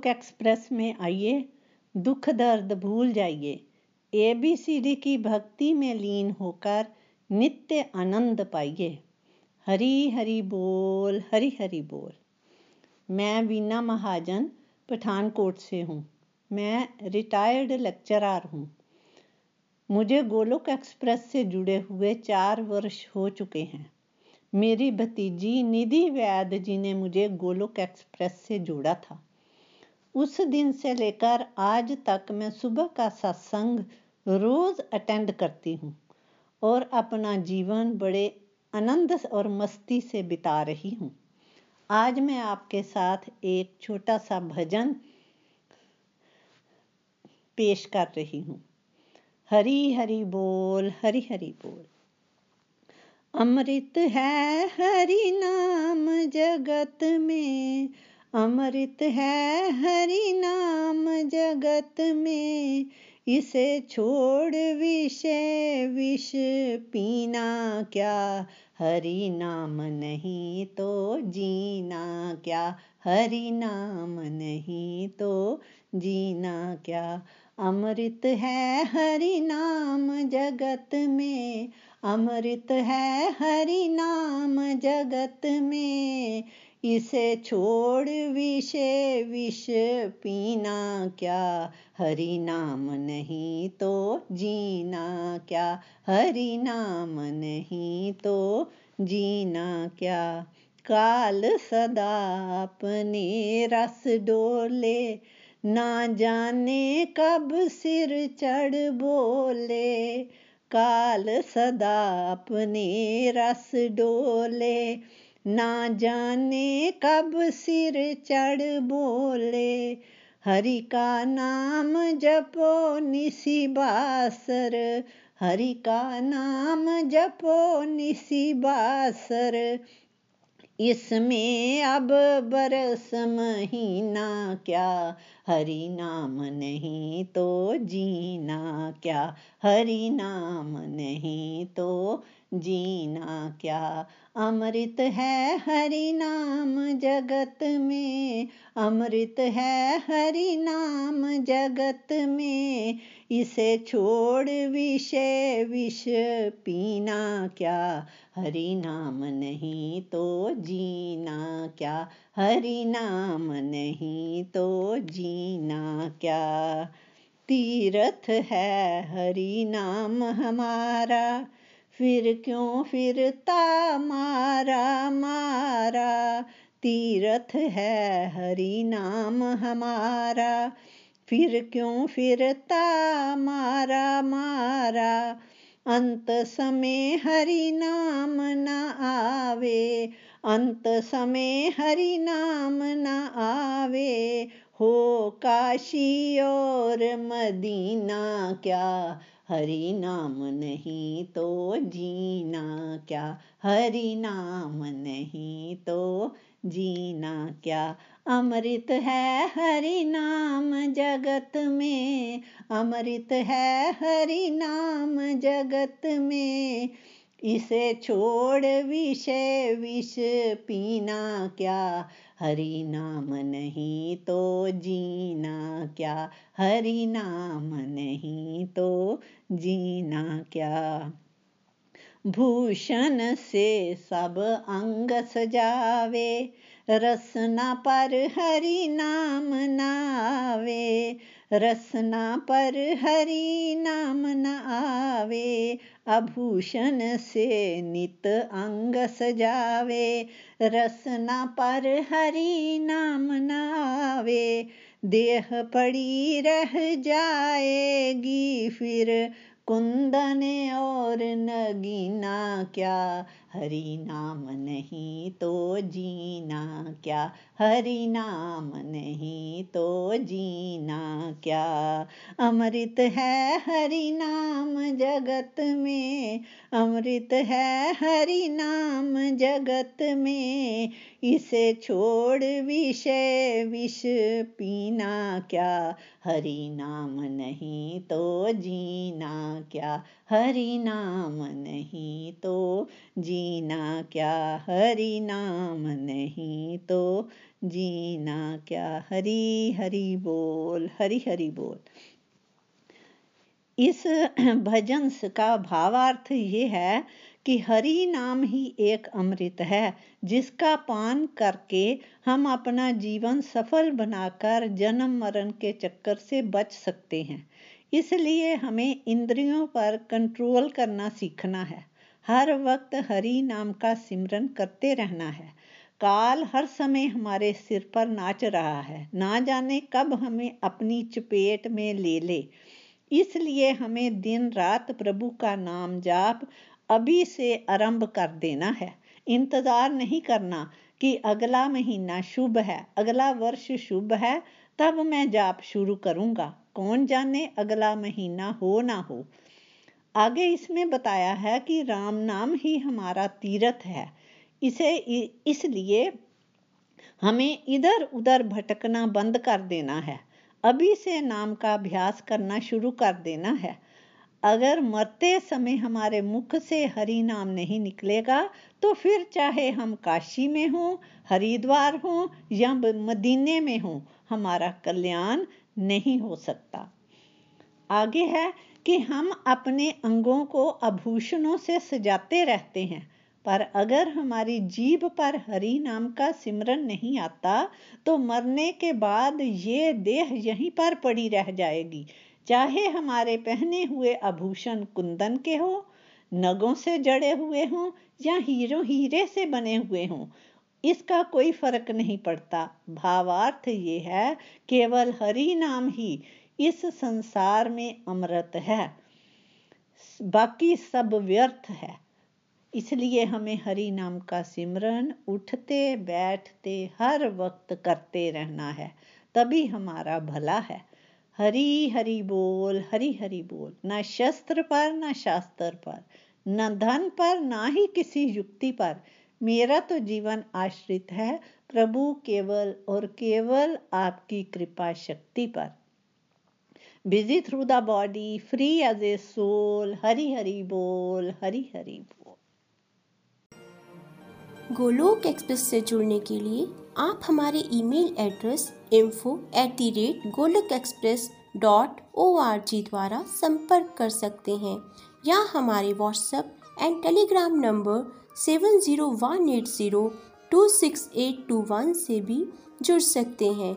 Golok express में आइए, दुख दर्द भूल जाइए। एबीसीडी की भक्ति में लीन होकर नित्य आनंद पाइए। हरी हरी बोल, हरी हरी बोल। मैं वीना महाजन, पठानकोट से हूँ। मैं रिटायर्ड लेक्चरर हूँ। मुझे गोलोक एक्सप्रेस से जुड़े हुए चार वर्ष हो चुके हैं। मेरी भतीजी निधि वैद जी ने मुझे गोलोक एक्सप्रेस से जोड़ा था। उस दिन से लेकर आज तक मैं सुबह का सत्संग रोज अटेंड करती हूँ और अपना जीवन बड़े आनंद और मस्ती से बिता रही हूँ। आज मैं आपके साथ एक छोटा सा भजन पेश कर रही हूँ। हरी हरी बोल, हरी हरी बोल। अमृत है हरि नाम जगत में अमृत है हरि नाम जगत में। इसे छोड़ विषय विष पीना क्या? हरि नाम नहीं तो जीना क्या? हरि नाम नहीं तो जीना क्या? अमृत है हरि नाम जगत में। अमृत है हरि नाम जगत में। इसे छोड़ विषे विष पीना क्या? हरि नाम नहीं तो जीना क्या? हरि नाम नहीं तो जीना क्या? काल सदा अपने रस डोले, ना जाने कब सिर चढ़ बोले। काल सदा अपने रस डोले ना जाने कब सिर चढ़ बोले। हरि का नाम जपो निसी बासर। हरि का नाम जपो निसी बासर। इसमें अब बरस महीना क्या। हरि नाम नहीं तो जीना क्या। हरि नाम नहीं तो जीना क्या। अमृत है हरि नाम जगत में। अमृत है हरि नाम जगत में। इसे छोड़ विषय, विष पीना क्या? हरि नाम नहीं तो जीना क्या? हरि नाम नहीं तो जीना क्या? तीर्थ है हरि नाम हमारा। फिर क्यों फिरता मारा मारा? तीर्थ है हरि नाम हमारा। फिर क्यों फिरता मारा मारा? अंत समय हरि नाम न आवे। अंत समय हरि नाम न आवे। हो काशी और मदीना, क्या हरि नाम नहीं तो जीना क्या? हरि नाम नहीं तो जीना क्या? अमृत है हरि नाम जगत में। अमृत है हरि नाम जगत में। इसे छोड़ विषय विष पीना क्या? हरि नाम नहीं तो जीना क्या? हरि नाम नहीं तो जीना क्या? भूषण से सब अंग सजावे, रसना पर हरि नाम नावे रसना पर हरि नाम न आवे, आभूषण से नित अंग सजावे। रसना पर हरि नाम न आवे, देह पड़ी रह जाएगी फिर। कुंदन और नगीना क्या हरि नाम नहीं तो जीना क्या? हरि नाम नहीं तो जीना क्या? अमृत है हरि नाम जगत में। अमृत है हरि नाम जगत में। इसे छोड़ विषय विष पीना क्या? हरि नाम नहीं तो जीना क्या? हरि नाम नहीं तो जीना क्या हरि नाम नहीं तो? जीना क्या हरि हरि बोल, हरि हरि बोल। इस भजन का भावार्थ ये है कि हरि नाम ही एक अमृत है, जिसका पान करके हम अपना जीवन सफल बनाकर जन्म मरण के चक्कर से बच सकते हैं। इसलिए हमें इंद्रियों पर कंट्रोल करना सीखना है। हर वक्त हरि नाम का सिमरन करते रहना है। काल हर समय हमारे सिर पर नाच रहा है। ना जाने कब हमें अपनी चपेट में ले ले। इसलिए हमें दिन रात प्रभु का नाम जाप अभी से आरंभ कर देना है। इंतज़ार नहीं करना कि अगला महीना शुभ है, अगला वर्ष शुभ है, तब मैं जाप शुरू करूँगा। कौन जाने अगला महीना हो ना हो। आगे इसमें बताया है कि राम नाम ही हमारा तीर्थ है। इसे इसलिए हमें इधर उधर भटकना बंद कर देना है। अभी से नाम का अभ्यास करना शुरू कर देना है। अगर मरते समय हमारे मुख से हरि नाम नहीं निकलेगा तो फिर चाहे हम काशी में हों, हरिद्वार हों, या मदीने में हों, हमारा कल्याण नहीं हो सकता। आगे है कि हम अपने अंगों को आभूषणों से सजाते रहते हैं, पर अगर हमारी जीभ पर हरि नाम का सिमरन नहीं आता तो मरने के बाद ये देह यहीं पर पड़ी रह जाएगी। चाहे हमारे पहने हुए आभूषण कुंदन के हो, नगों से जड़े हुए हों, या हीरो हीरे से बने हुए हों, इसका कोई फ़र्क नहीं पड़ता। भावार्थ ये है, केवल हरि नाम ही इस संसार में अमृत है। बाकी सब व्यर्थ है। इसलिए हमें हरि नाम का सिमरन उठते बैठते हर वक्त करते रहना है। तभी हमारा भला है। हरी हरि बोल, हरी हरि बोल। ना शस्त्र पर, ना शास्त्र पर, न धन पर, ना ही किसी युक्ति पर। मेरा तो जीवन आश्रित है प्रभु केवल और केवल आपकी कृपा शक्ति पर। Busy through the body free as a soul Hari Hari बोल हरि हरि बोल गोलोक एक्सप्रेस से जुड़ने के लिए आप हमारे email address info at the rate Golok express dot O R G द्वारा संपर्क कर सकते हैं या हमारे WhatsApp and Telegram number seven zero one eight zero two six eight two one से भी जुड़ सकते हैं।